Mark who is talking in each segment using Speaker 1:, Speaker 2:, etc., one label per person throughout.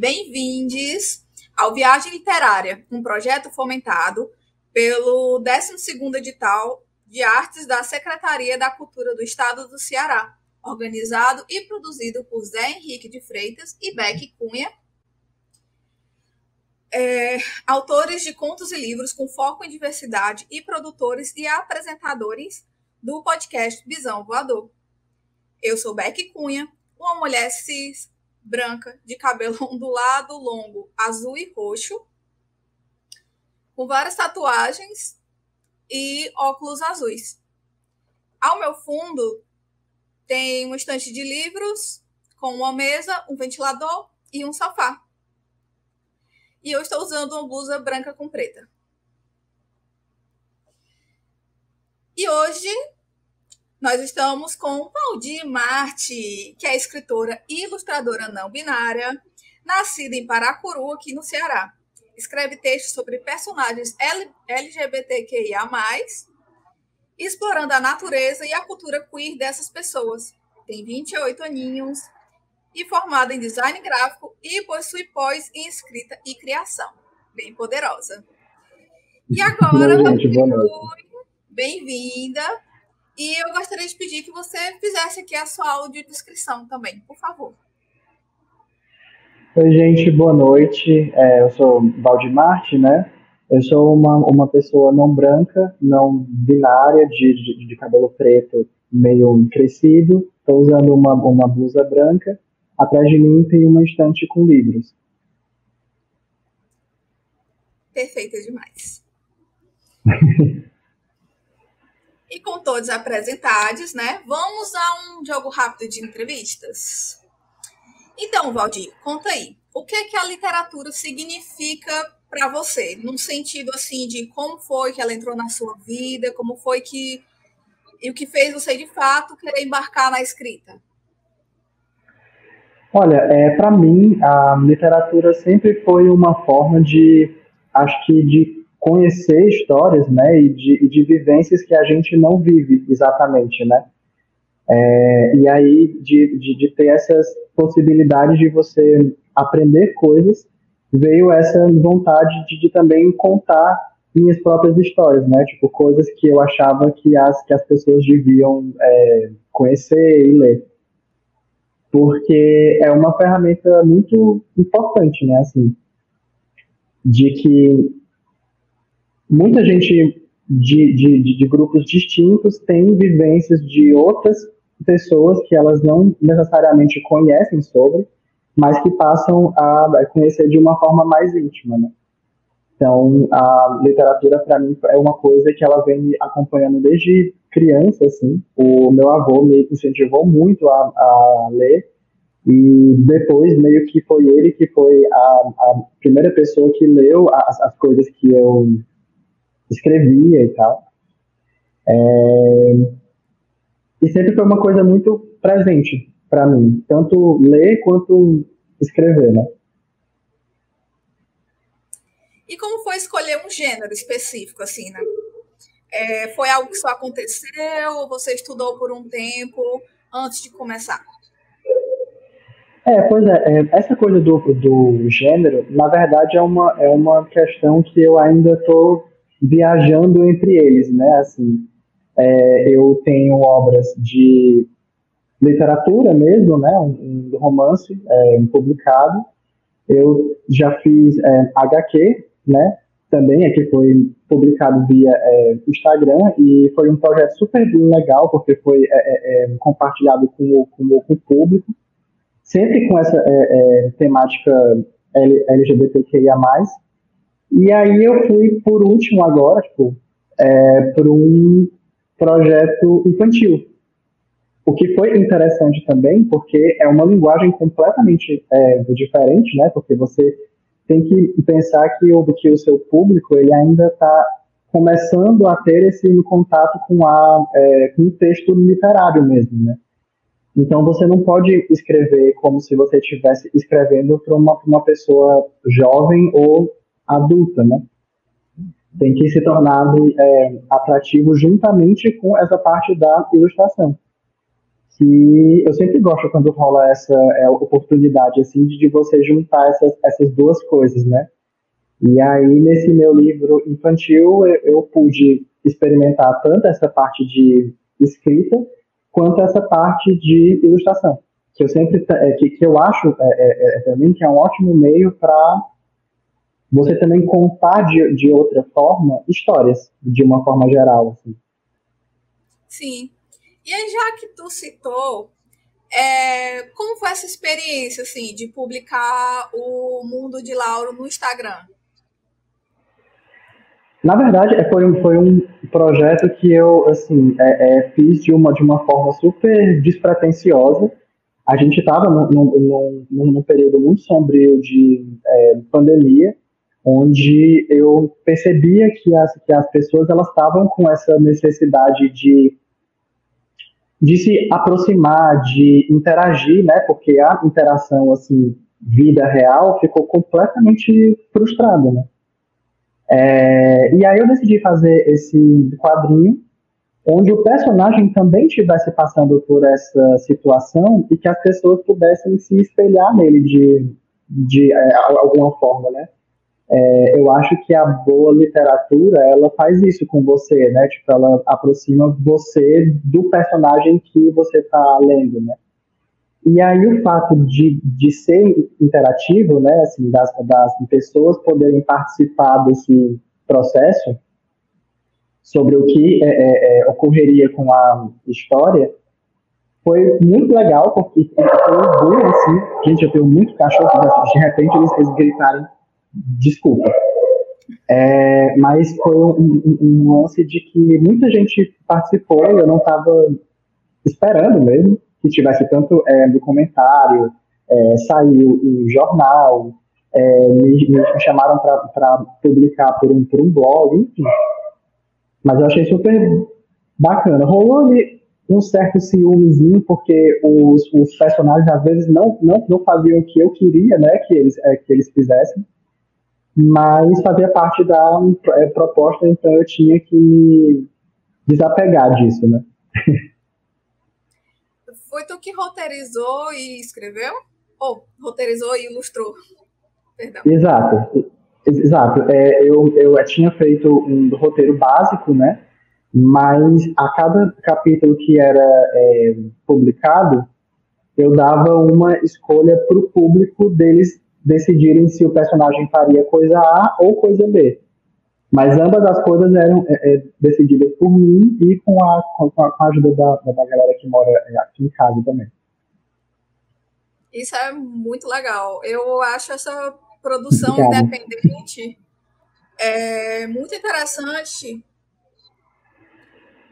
Speaker 1: Bem-vindos ao Viagem Literária, um projeto fomentado pelo 12º edital de artes da Secretaria da Cultura do Estado do Ceará, organizado e produzido por Zé Henrique de Freitas e Beck Cunha, é, autores de contos e livros com foco em diversidade e produtores e apresentadores do podcast Visão Voador. Eu sou Beck Cunha, uma mulher cis, branca, de cabelo ondulado, longo, azul e roxo, com várias tatuagens e óculos azuis. Ao meu fundo tem um estante de livros com uma mesa, um ventilador e um sofá. E eu estou usando uma blusa branca com preta. E hoje nós estamos com Valdir Marte, que é escritora e ilustradora não binária, nascida em Paracuru, aqui no Ceará. Escreve textos sobre personagens LGBTQIA, explorando a natureza e a cultura queer dessas pessoas. Tem 28 aninhos e formada em design gráfico e possui pós em escrita e criação. Bem poderosa. E agora, bem-vinda. E eu gostaria de pedir que você fizesse aqui a sua audiodescrição também, por favor.
Speaker 2: Oi, gente, boa noite. É, eu sou Valdemarte, né? Eu sou uma, uma pessoa não branca, não binária, de, de, de cabelo preto meio crescido. Estou usando uma, uma blusa branca. Atrás de mim tem uma estante com livros.
Speaker 1: Perfeita demais. E com todos apresentados, né? Vamos a um jogo rápido de entrevistas. Então, Valdir, conta aí. O que é que a literatura significa para você? Num sentido assim de como foi que ela entrou na sua vida, como foi que e o que fez você de fato querer embarcar na escrita?
Speaker 2: Olha, é, para mim a literatura sempre foi uma forma de, acho que de conhecer histórias, né, e de, de vivências que a gente não vive exatamente, né. É, e aí de, de, de, ter essas possibilidades de você aprender coisas, veio essa vontade de, de, também contar minhas próprias histórias, né, tipo coisas que eu achava que as que as pessoas deviam é, conhecer e ler, porque é uma ferramenta muito importante, né, assim, de que muita gente de, de, de, grupos distintos tem vivências de outras pessoas que elas não necessariamente conhecem sobre, mas que passam a conhecer de uma forma mais íntima, né? Então, a literatura para mim é uma coisa que ela vem me acompanhando desde criança, assim. O meu avô me incentivou muito a, a ler e depois meio que foi ele que foi a, a primeira pessoa que leu as, as coisas que eu escrevia e tal. É... E sempre foi uma coisa muito presente para mim, tanto ler quanto escrever, né?
Speaker 1: E como foi escolher um gênero específico, assim, né? É, foi algo que só aconteceu ou você estudou por um tempo antes de começar?
Speaker 2: É, pois é, é, essa coisa do, do gênero, na verdade, é uma, é uma questão que eu ainda estou viajando entre eles, né? Assim, é, eu tenho obras de literatura mesmo, né? Um, um romance é, publicado. Eu já fiz é, HQ, né? Também aqui foi publicado via é, Instagram e foi um projeto super legal porque foi é, é, compartilhado com o, com, o, com o público, sempre com essa temática LGBTQIA+, e aí eu fui, por último agora, tipo, é, por um projeto infantil. O que foi interessante também, porque é uma linguagem completamente é, diferente, né? Porque você tem que pensar que o, que o seu público ele ainda está começando a ter esse contato com, a, é, com o texto literário mesmo, né? Então você não pode escrever como se você estivesse escrevendo para uma, uma pessoa jovem ou adulta, né? Tem que se tornar é, atrativo juntamente com essa parte da ilustração. que eu sempre gosto quando rola essa é, oportunidade assim de, você juntar essas, essas duas coisas, né? E aí nesse meu livro infantil eu, eu pude experimentar tanto essa parte de escrita quanto essa parte de ilustração, que eu sempre é, que, que eu acho é, é, é também que é um ótimo meio para você também contar de, de outra forma histórias, de uma forma geral. Assim.
Speaker 1: Sim. E aí, já que tu citou, é, como foi essa experiência, assim, de publicar o Mundo de Lauro no Instagram?
Speaker 2: Na verdade, é, foi um, foi um projeto que eu, assim, é, é, fiz de uma, de uma forma super despretensiosa. A gente estava num, num, num, período muito sombrio de é, pandemia, onde eu percebia que as, que as pessoas elas estavam com essa necessidade de de se aproximar, de interagir, né? Porque a interação assim vida real ficou completamente frustrada, né? É, e aí eu decidi fazer esse quadrinho onde o personagem também estivesse passando por essa situação e que as pessoas pudessem se espelhar nele de, de é, alguma forma, né? É, eu acho que a boa literatura ela faz isso com você, né? Tipo, ela aproxima você do personagem que você está lendo, né? E aí o fato de, de ser interativo, né? Assim, das, das pessoas poderem participar desse processo sobre o que é, é, é ocorreria com a história foi muito legal porque foi orgulho, assim, gente, eu tenho muito cachorro, de repente eles, eles gritarem desculpa. É, mas foi um, um, um, lance de que muita gente participou eu não estava esperando mesmo que tivesse tanto é, documentário, é, saiu em jornal, é, me, me, chamaram para publicar por um, por um blog, enfim. Mas eu achei super bacana. Rolou ali um certo ciúmezinho, porque os, os personagens às vezes não, não, não faziam o que eu queria né, que, eles, é, que eles fizessem mas fazia parte da é, proposta, então eu tinha que me desapegar disso, né?
Speaker 1: Foi tu que roteirizou e escreveu? Ou roteirizou e ilustrou? Perdão.
Speaker 2: Exato, exato. É, eu, eu tinha feito um roteiro básico, né? Mas a cada capítulo que era é, publicado, eu dava uma escolha para o público deles decidirem se o personagem faria coisa A ou coisa B. Mas ambas as coisas eram é, é, decididas por mim e com a, com a, ajuda da, da galera que mora é, aqui em casa também.
Speaker 1: Isso é muito legal. Eu acho essa produção Obrigado. independente é muito interessante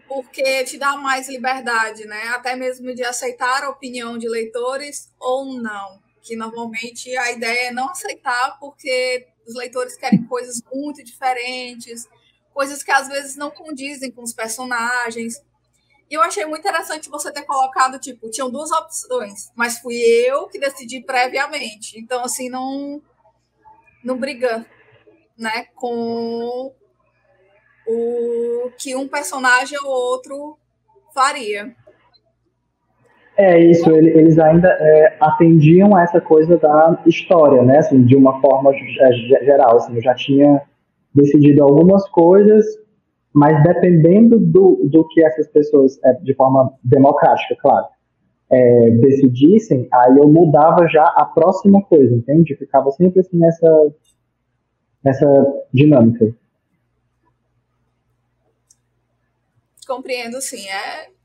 Speaker 1: porque te dá mais liberdade, né? Até mesmo de aceitar a opinião de leitores ou não que normalmente a ideia é não aceitar porque os leitores querem coisas muito diferentes, coisas que às vezes não condizem com os personagens. E eu achei muito interessante você ter colocado, tipo, tinham duas opções, mas fui eu que decidi previamente. Então, assim, não, não briga, né, com o que um personagem ou outro faria.
Speaker 2: É isso, eles ainda é, atendiam essa coisa da história, né? Assim, de uma forma é, geral. Assim, eu já tinha decidido algumas coisas, mas dependendo do, do que essas pessoas, é, de forma democrática, claro, é, decidissem, aí eu mudava já a próxima coisa, entende? Ficava sempre assim nessa, nessa dinâmica.
Speaker 1: Compreendo, sim. É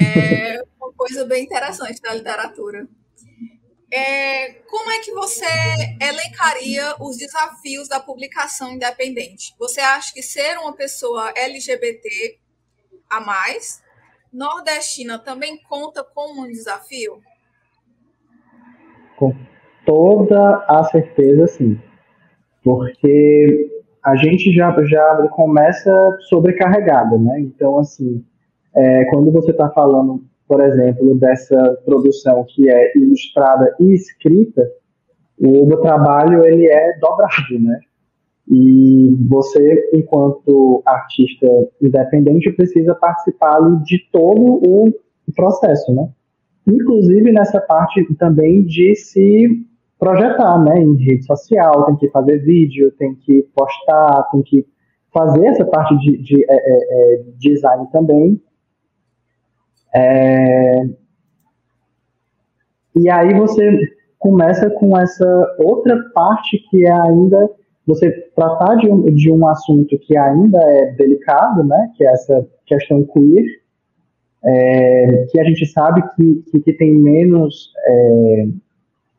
Speaker 1: é uma coisa bem interessante da literatura. É, como é que você elencaria os desafios da publicação independente? Você acha que ser uma pessoa LGBT a mais, nordestina, também conta como um desafio?
Speaker 2: Com toda a certeza, sim. Porque a gente já, já começa sobrecarregada, né? Então, assim, é, quando você está falando, por exemplo, dessa produção que é ilustrada e escrita, o meu trabalho ele é dobrado, né? E você, enquanto artista independente, precisa participar de todo o processo, né? Inclusive nessa parte também de se projetar, né? Em rede social, tem que fazer vídeo, tem que postar, tem que fazer essa parte de, de é, é, é design também. É... E aí você começa com essa outra parte que é ainda você tratar de um, de um assunto que ainda é delicado, né, que é essa questão queer, é, que a gente sabe que, que, que tem menos é,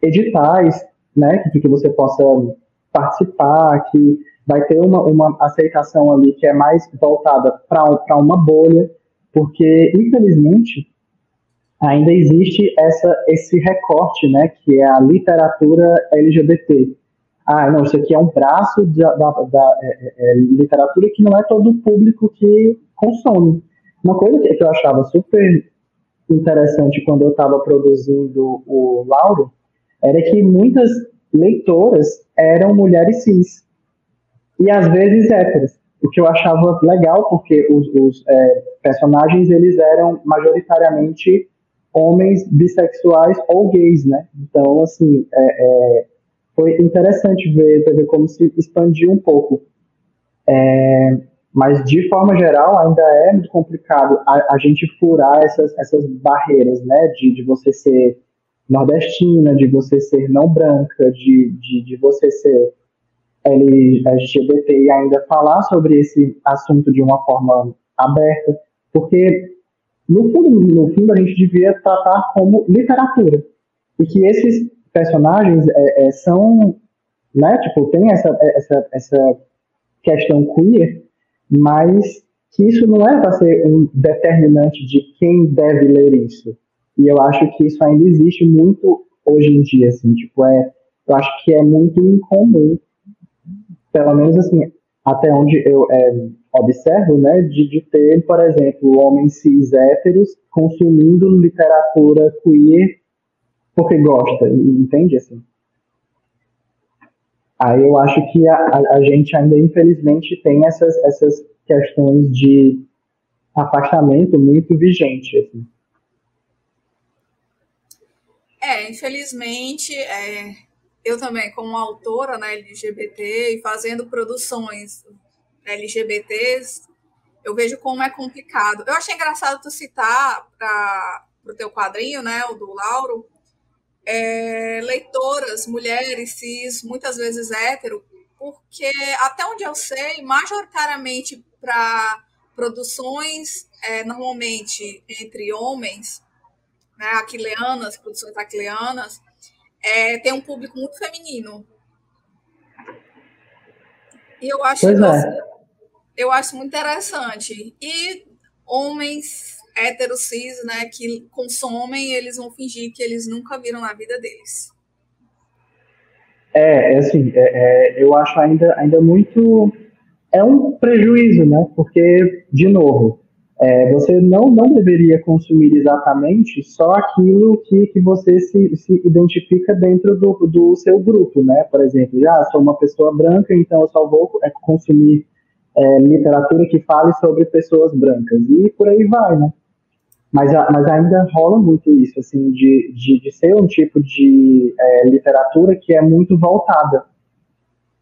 Speaker 2: editais, né, que, que você possa participar, que vai ter uma, uma aceitação ali que é mais voltada para uma bolha, porque, infelizmente, ainda existe essa, esse recorte, né, que é a literatura LGBT. Ah, não, isso aqui é um braço da, da, da é, é, é literatura que não é todo o público que consome. Uma coisa que eu achava super interessante quando eu estava produzindo o Lauro era que muitas leitoras eram mulheres cis e às vezes héteras, o que eu achava legal porque os, os é, personagens eles eram majoritariamente homens bissexuais ou gays, né? Então, assim, é, é, foi interessante ver, ver como se expandiu um pouco. É, mas, de forma geral, ainda é muito complicado a, a gente furar essas, essas barreiras, né? De, de você ser nordestina, de você ser não branca, de, de, de você ser LGBT e ainda falar sobre esse assunto de uma forma aberta, porque no fundo, no fundo, a gente devia tratar como literatura. E que esses personagens é, é, são, né, tipo, tem essa, essa, essa questão queer, mas que isso não é para ser um determinante de quem deve ler isso. E eu acho que isso ainda existe muito hoje em dia, assim, tipo, é, eu acho que é muito incomum, pelo menos assim, até onde eu, é, observo, né, de, de ter, por exemplo, homens cis héteros consumindo literatura queer porque gosta, entende assim? Aí eu acho que a, a, gente ainda, infelizmente, tem essas, essas questões de afastamento muito vigente, assim.
Speaker 1: É, infelizmente, é, eu também, como autora né, LGBT e fazendo produções LGBTs, eu vejo como é complicado. Eu achei engraçado tu citar para o teu quadrinho, né, o do Lauro, é, leitoras, mulheres, cis, muitas vezes hétero, porque até onde eu sei, majoritariamente para produções é, normalmente entre homens, né, aquileanas, produções aquileanas, é, tem um público muito feminino. E eu acho
Speaker 2: pois é
Speaker 1: eu acho muito interessante. E homens héteros cis, né, que consomem, eles vão fingir que eles nunca viram na vida deles.
Speaker 2: É, é assim, é, é, eu acho ainda, ainda muito. É um prejuízo, né? Porque, de novo, é, você não, não deveria consumir exatamente só aquilo que, que você se, se identifica dentro do, do seu grupo, né? Por exemplo, ah, sou uma pessoa branca, então eu só vou é, consumir é, literatura que fale sobre pessoas brancas, e por aí vai, né? Mas, mas ainda rola muito isso, assim, de, de, de ser um tipo de é, literatura que é muito voltada.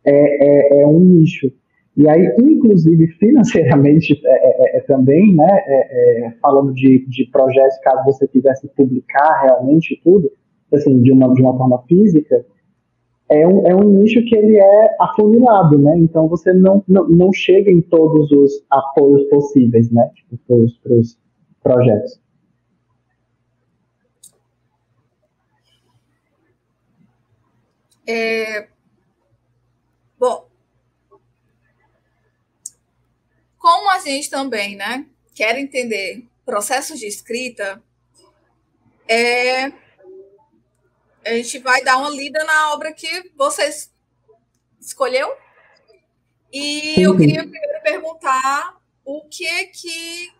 Speaker 2: É, é, é, um nicho. E aí, inclusive, financeiramente é, é, é também, né, falando de, de projetos, caso você quisesse publicar realmente tudo, assim, de uma, de uma forma física, é um, é um nicho que ele é afunilado, né? Então você não, não, não chega em todos os apoios possíveis, né? Tipo, para os projetos.
Speaker 1: É... como a gente também, né, quer entender processos de escrita, é a gente vai dar uma lida na obra que vocês escolheu. E eu queria primeiro perguntar o que que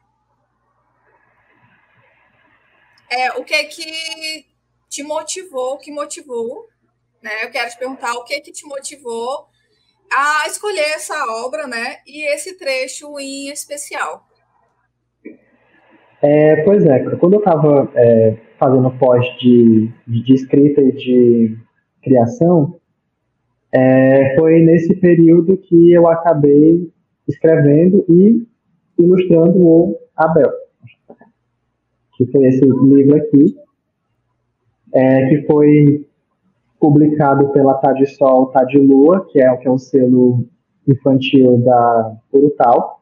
Speaker 1: é, o que que te motivou, que motivou, né? Eu quero te perguntar o que que te motivou a escolher essa obra, né? E esse trecho em especial.
Speaker 2: É, pois é, quando eu estava é, fazendo pós de, de, escrita e de criação, é, foi nesse período que eu acabei escrevendo e ilustrando o Abel, que foi esse livro aqui, é, que foi publicado pela Tá de Sol, Tá de Lua, que é, que é um selo infantil da Urutau.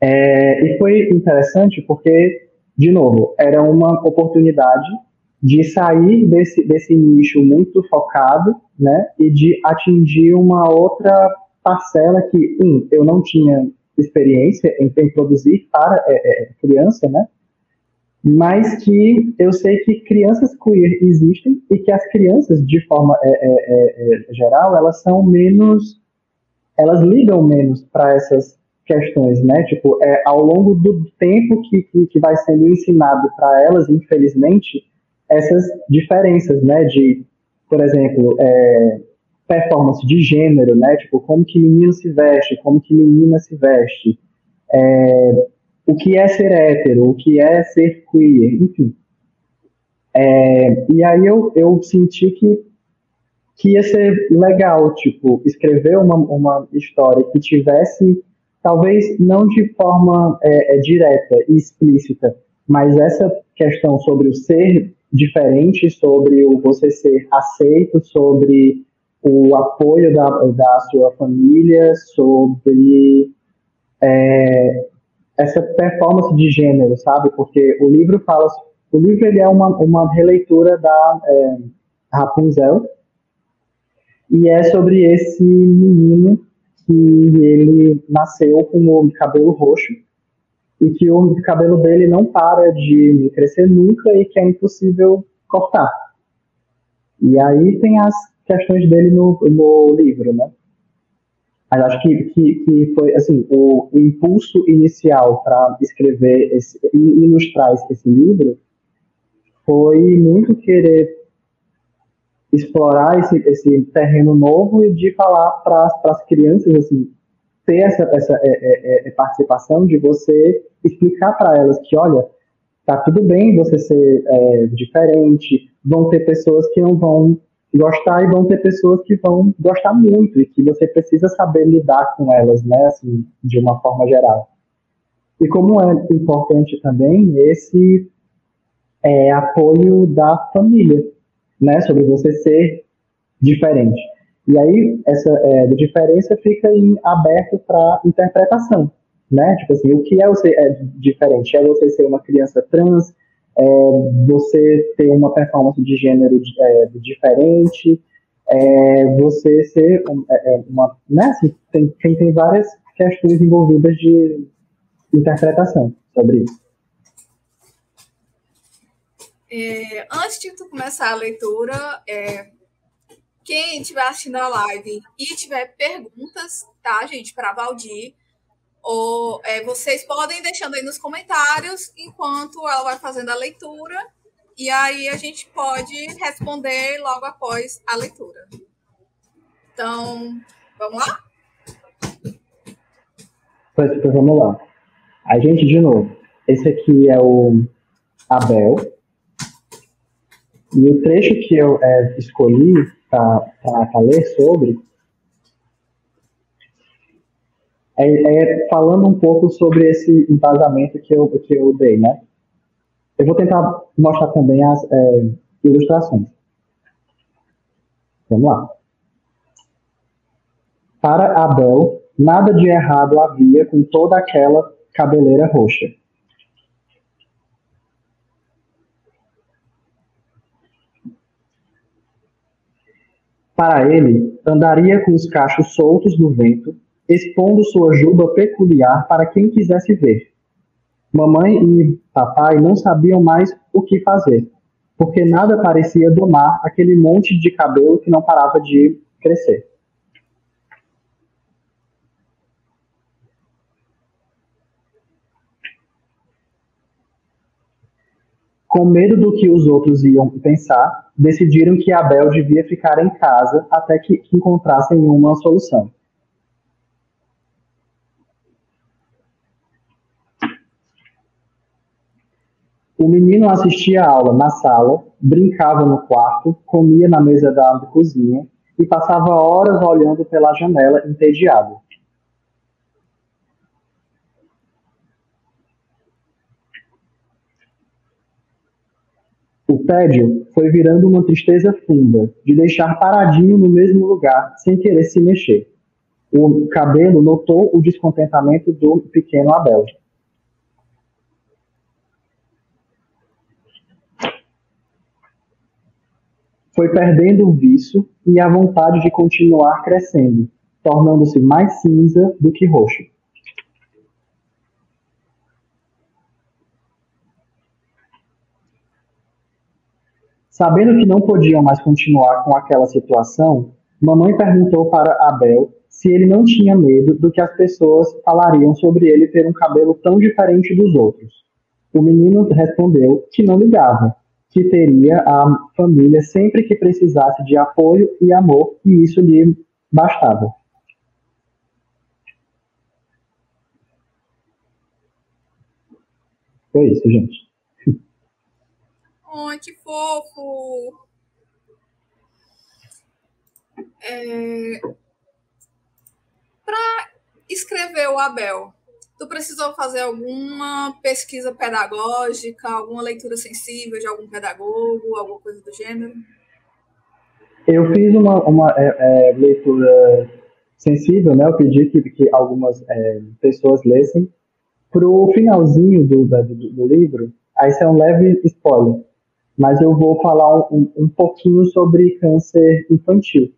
Speaker 2: É, e foi interessante porque, de novo, era uma oportunidade de sair desse, desse nicho muito focado, né, e de atingir uma outra parcela que, um, eu não tinha experiência em, em produzir para é, é, criança, né, mas que eu sei que crianças queer existem e que as crianças, de forma é, é, é, é geral, elas são menos, elas ligam menos para essas questões, né? Tipo, é, ao longo do tempo que, que, que vai sendo ensinado para elas, infelizmente, essas diferenças, né? De, por exemplo, é, performance de gênero, né? Tipo, como que menino se veste, como que menina se veste, é, o que é ser hétero, o que é ser queer, enfim. É, e aí eu, eu senti que, que ia ser legal, tipo, escrever uma, uma história que tivesse, talvez não de forma é, é, direta e explícita, mas essa questão sobre o ser diferente, sobre o você ser aceito, sobre o apoio da, da sua família, sobre é, essa performance de gênero, sabe? Porque o livro fala, o livro ele é uma, uma releitura da é, Rapunzel e é sobre esse menino que ele nasceu com o cabelo roxo e que o cabelo dele não para de crescer nunca e que é impossível cortar. E aí tem as questões dele no, no livro, né? Mas acho que, que, que foi assim o, o impulso inicial para escrever e ilustrar esse livro foi muito querer explorar esse, esse terreno novo e de falar para as crianças assim ter essa, essa é, é, é, participação de você explicar para elas que olha tá tudo bem você ser é, diferente vão ter pessoas que não vão gostar e vão ter pessoas que vão gostar muito e que você precisa saber lidar com elas, né, assim, de uma forma geral. E como é importante também esse é, apoio da família, né, sobre você ser diferente. E aí essa é, diferença fica em aberto para interpretação, né? Tipo assim, o que é você é diferente? É você ser uma criança trans? É, você ter uma performance de gênero é, diferente, é, você ser é, é, uma, né, assim, tem, tem, tem várias questões envolvidas de interpretação sobre isso.
Speaker 1: É, antes de tu começar a leitura, é, quem estiver assistindo a live e tiver perguntas, tá, gente, para Valdir, ou é, vocês podem deixando aí nos comentários enquanto ela vai fazendo a leitura. E aí a gente pode responder logo após a leitura. Então, vamos lá?
Speaker 2: Pois, então vamos lá. A gente, de novo, esse aqui é o Abel. E o trecho que eu é, escolhi para ler sobre é, é, falando um pouco sobre esse embasamento que eu, que eu dei, né? Eu vou tentar mostrar também as é, ilustrações. Vamos lá. Para Abel, nada de errado havia com toda aquela cabeleira roxa. Para ele, andaria com os cachos soltos do vento expondo sua juba peculiar para quem quisesse ver. Mamãe e papai não sabiam mais o que fazer, porque nada parecia domar aquele monte de cabelo que não parava de crescer. Com medo do que os outros iam pensar, decidiram que Abel devia ficar em casa até que encontrassem uma solução. O menino assistia a aula na sala, brincava no quarto, comia na mesa da cozinha e passava horas olhando pela janela entediado. O tédio foi virando uma tristeza funda, de deixar paradinho no mesmo lugar, sem querer se mexer. O cabelo notou o descontentamento do pequeno Abel. Foi perdendo o vício e a vontade de continuar crescendo, tornando-se mais cinza do que roxo. Sabendo que não podiam mais continuar com aquela situação, mamãe perguntou para Abel se ele não tinha medo do que as pessoas falariam sobre ele ter um cabelo tão diferente dos outros. O menino respondeu que não ligava, que teria a família sempre que precisasse de apoio e amor, e isso lhe bastava. Foi isso, gente.
Speaker 1: Ai, que fofo! É... Para escrever o Abel, tu precisou fazer alguma pesquisa pedagógica, alguma leitura sensível de algum pedagogo, alguma coisa do gênero?
Speaker 2: Eu fiz uma, uma é, é, leitura sensível, né? Eu pedi que, que algumas é, pessoas lessem. Para o finalzinho do, do, do livro, aí isso é um leve spoiler mas eu vou falar um, um pouquinho sobre câncer infantil.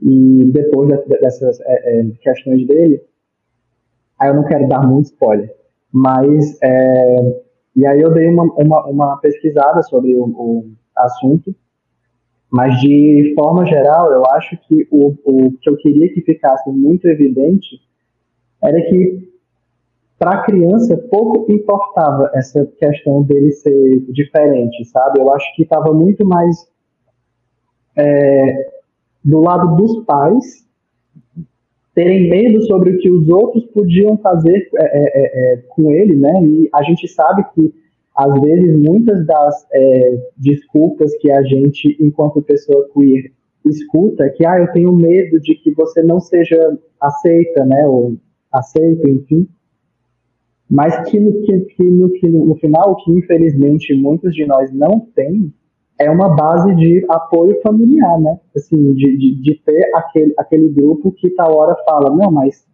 Speaker 2: E depois dessas é, é, questões dele, aí eu não quero dar muito spoiler, mas é, e aí eu dei uma, uma, uma pesquisada sobre o, o, assunto, mas de forma geral eu acho que o, o que eu queria que ficasse muito evidente era que para a criança pouco importava essa questão dele ser diferente, sabe? Eu acho que estava muito mais é, do lado dos pais terem medo sobre o que os outros podiam fazer é, é, é, é com ele, né? E a gente sabe que às vezes muitas das é, desculpas que a gente, enquanto pessoa queer, escuta que ah, eu tenho medo de que você não seja aceita, né? Ou aceito, enfim mas que, que, que, no, que no final, que infelizmente muitos de nós não têm, é uma base de apoio familiar, né? Assim, de, de, de ter aquele, aquele grupo que tal hora fala, não, mas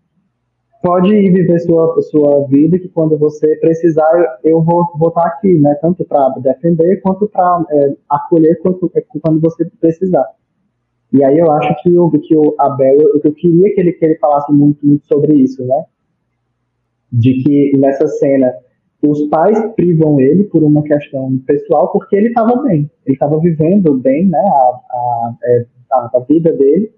Speaker 2: pode ir viver sua, sua vida que quando você precisar eu vou estar tá aqui, né? Tanto para defender quanto para é, acolher quanto, é, quando você precisar. E aí eu acho que o que o Abel, eu, eu queria que ele que ele falasse muito, muito sobre isso, né? de que nessa cena os pais privam ele por uma questão pessoal porque ele estava bem, ele estava vivendo bem, né, a, é, a, a, vida dele,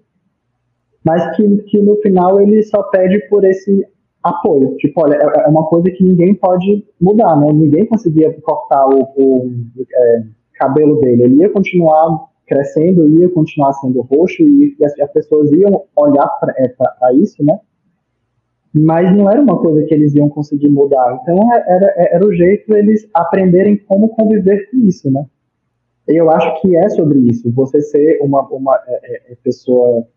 Speaker 2: mas que, que no final ele só pede por esse apoio, tipo, olha, é, é uma coisa que ninguém pode mudar, né, ninguém conseguia cortar o, o é, cabelo dele, ele ia continuar crescendo, ia continuar sendo roxo e as, as pessoas iam olhar para é, isso, né, mas não era uma coisa que eles iam conseguir mudar. Então é, era, é, era o jeito deles aprenderem como conviver com isso, né? Eu acho que é sobre isso. Você ser uma, uma é, é, pessoa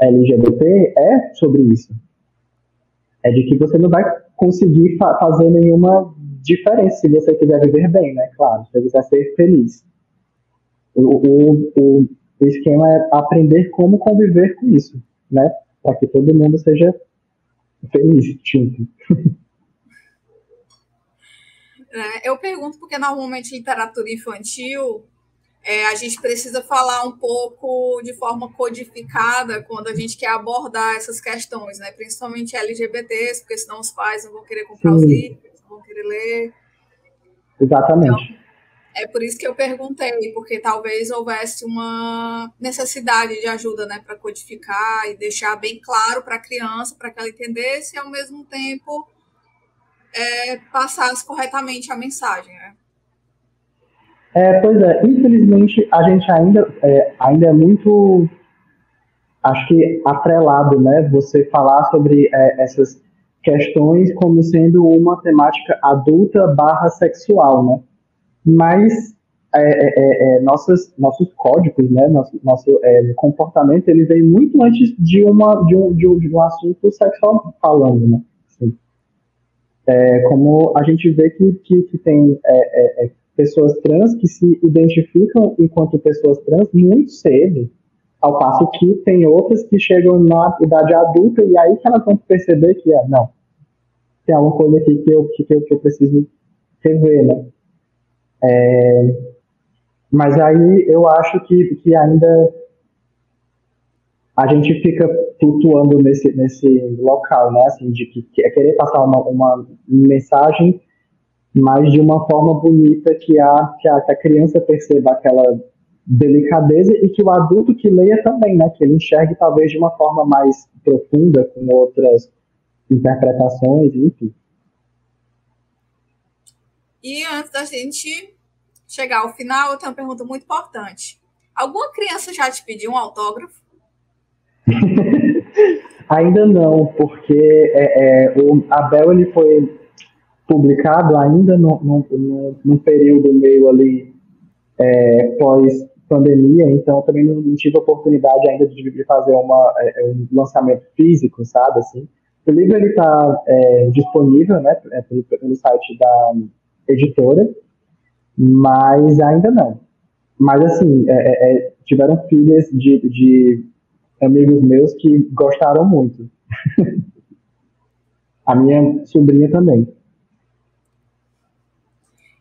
Speaker 2: LGBT é sobre isso. É de que você não vai conseguir fa fazer nenhuma diferença se você quiser viver bem, né? Claro, se você quiser ser feliz. O, o, o esquema é aprender como conviver com isso, né? Para que todo mundo seja feliz junto.
Speaker 1: É, eu pergunto porque normalmente literatura infantil é, a gente precisa falar um pouco de forma codificada quando a gente quer abordar essas questões, né? principalmente LGBTs, porque senão os pais não vão querer comprar Sim. os livros, não vão querer ler.
Speaker 2: Exatamente.
Speaker 1: Então, é por isso que eu perguntei, porque talvez houvesse uma necessidade de ajuda, né, para codificar e deixar bem claro para a criança, para que ela entendesse e ao mesmo tempo é, passasse corretamente a mensagem, né?
Speaker 2: É, pois é, infelizmente a gente ainda é, ainda é muito, acho que atrelado, né, você falar sobre é, essas questões como sendo uma temática adulta barra sexual, né? Mas é, é, é, é nossos, códigos, né, nosso, nosso é, comportamento, ele vem muito antes de, uma, de, um, de, um, de um assunto sexual falando, né? Assim, como a gente vê que, que, que tem pessoas trans que se identificam enquanto pessoas trans muito cedo, ao passo que tem outras que chegam na idade adulta e aí que elas vão perceber que, é, não, tem alguma coisa aqui que eu, que eu, que eu preciso rever, né? É, mas aí eu acho que, que ainda a gente fica flutuando nesse, nesse local, né? Assim, de que, é querer passar uma, uma mensagem, mas de uma forma bonita que a, que a, que a criança perceba aquela delicadeza e que o adulto que leia também, né? Que ele enxergue talvez de uma forma mais profunda, com outras interpretações, enfim.
Speaker 1: E antes da gente chegar ao final, eu tenho uma pergunta muito importante. Alguma criança já te pediu um autógrafo?
Speaker 2: ainda não, porque é, é, o Abel ele foi publicado ainda no período meio ali é, pós pandemia, então também não, não, tive oportunidade ainda de, fazer uma, é, é, um lançamento físico, sabe, assim. O livro ele está é, disponível, né, pelo, pelo site da editora, mas ainda não. Mas assim, é, é, é tiveram filhas de, de amigos meus que gostaram muito. a minha sobrinha também.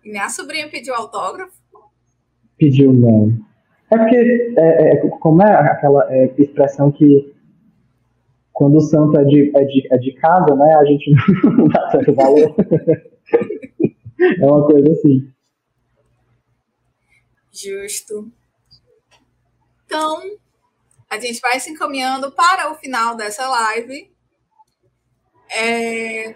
Speaker 1: E minha sobrinha pediu autógrafo?
Speaker 2: Pediu, não. É porque, é, é, como é aquela é, expressão que quando o santo é de, é de, é de casa, né, a gente não dá certo valor. é uma coisa assim.
Speaker 1: Justo. Então, a gente vai se encaminhando para o final dessa live. É...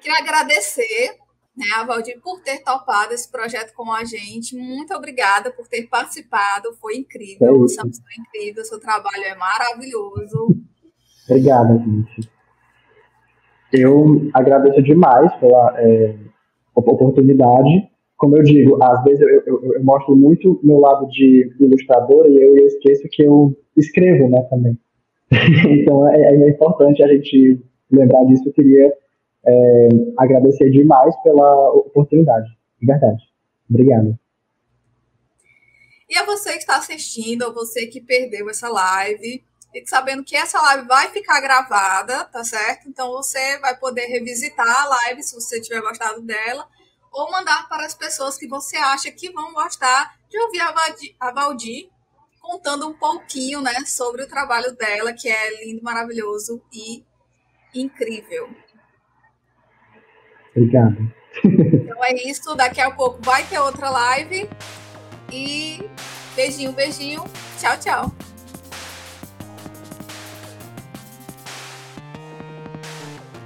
Speaker 1: Queria agradecer né, a Valdir por ter topado esse projeto com a gente. Muito obrigada por ter participado. Foi incrível. É o Samson é incrível. Seu trabalho é maravilhoso.
Speaker 2: Obrigada, gente. Eu agradeço demais pela é, oportunidade como eu digo, às vezes eu, eu, eu mostro muito meu lado de ilustrador e eu, esqueço que eu escrevo, né, também. então é, é, importante a gente lembrar disso. Eu queria é, agradecer demais pela oportunidade, de verdade. Obrigado.
Speaker 1: E a você que está assistindo, ou você que perdeu essa live, sabendo que essa live vai ficar gravada, tá certo? Então você vai poder revisitar a live se você tiver gostado dela ou mandar para as pessoas que você acha que vão gostar de ouvir a Valdir contando um pouquinho né, sobre o trabalho dela, que é lindo, maravilhoso e incrível.
Speaker 2: Obrigado.
Speaker 1: Então é isso. Daqui a pouco vai ter outra live. E beijinho, beijinho. Tchau, tchau.